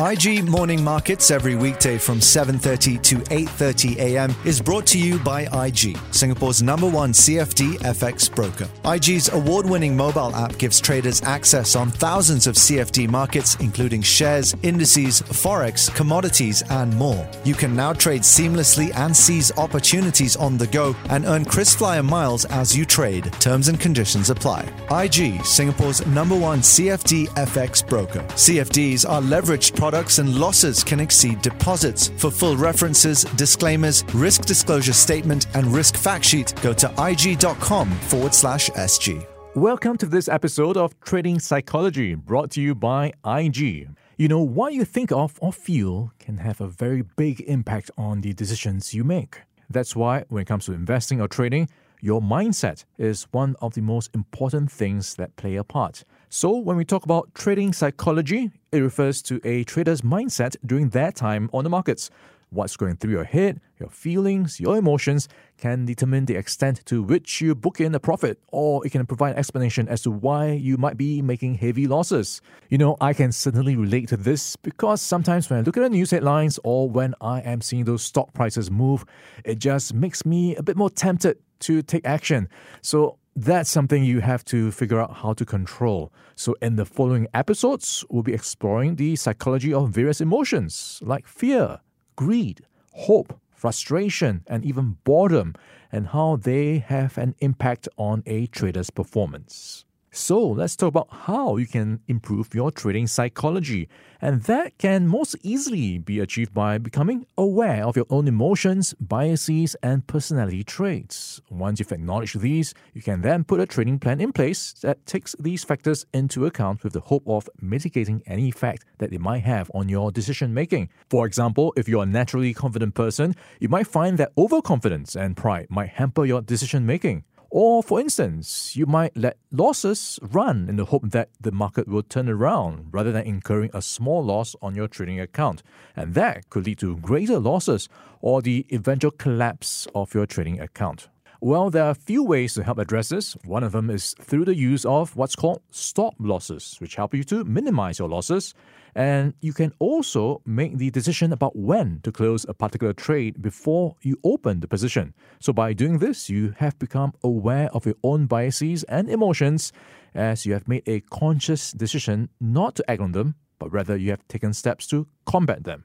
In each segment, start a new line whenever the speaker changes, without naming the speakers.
IG Morning Markets every weekday from 7:30 to 8:30 a.m. is brought to you by IG, Singapore's number 1 CFD FX broker. IG's award-winning mobile app gives traders access on thousands of CFD markets including shares, indices, forex, commodities and more. You can now trade seamlessly and seize opportunities on the go and earn KrisFlyer miles as you trade. Terms and conditions apply. IG, Singapore's number 1 CFD FX broker. CFDs are leveraged products and losses can exceed deposits. For full references, disclaimers, risk disclosure statement, and risk fact sheet, go to ig.com forward slash SG.
Welcome to this episode of Trading Psychology brought to you by IG. You know, what you think of or feel can have a very big impact on the decisions you make. That's why, when it comes to investing or trading, your mindset is one of the most important things that play a part. So, when we talk about trading psychology, it refers to a trader's mindset during their time on the markets. What's going through your head, your feelings, your emotions can determine the extent to which you book in a profit, or it can provide an explanation as to why you might be making heavy losses. You know, I can certainly relate to this because sometimes when I look at the news headlines or when I am seeing those stock prices move, it just makes me a bit more tempted to take action. So that's something you have to figure out how to control. So, in the following episodes, we'll be exploring the psychology of various emotions like fear, greed, hope, frustration, and even boredom, and how they have an impact on a trader's performance. So, let's talk about how you can improve your trading psychology. And that can most easily be achieved by becoming aware of your own emotions, biases, and personality traits. Once you've acknowledged these, you can then put a trading plan in place that takes these factors into account with the hope of mitigating any effect that they might have on your decision making. For example, if you're a naturally confident person, you might find that overconfidence and pride might hamper your decision making. Or, for instance, you might let losses run in the hope that the market will turn around rather than incurring a small loss on your trading account. And that could lead to greater losses or the eventual collapse of your trading account. Well, there are a few ways to help address this. One of them is through the use of what's called stop losses, which help you to minimize your losses. And you can also make the decision about when to close a particular trade before you open the position. So, by doing this, you have become aware of your own biases and emotions as you have made a conscious decision not to act on them, but rather you have taken steps to combat them.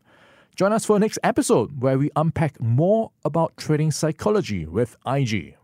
Join us for the next episode where we unpack more about trading psychology with IG.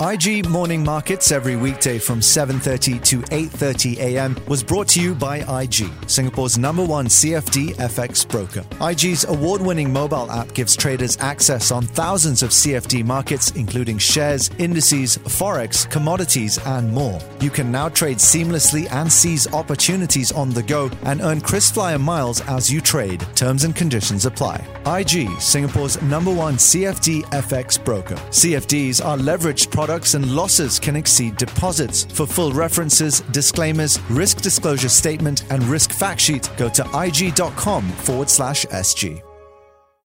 IG Morning Markets every weekday from 7:30 to 8:30 a.m. was brought to you by IG, Singapore's number 1 CFD FX broker. IG's award-winning mobile app gives traders access on thousands of CFD markets including shares, indices, forex, commodities and more. You can now trade seamlessly and seize opportunities on the go and earn KrisFlyer miles as you trade. Terms and conditions apply. IG, Singapore's number 1 CFD FX broker. CFDs are leveraged products products and losses can exceed deposits. For full references, disclaimers, risk disclosure statement, and risk fact sheet, go to ig.com forward slash SG.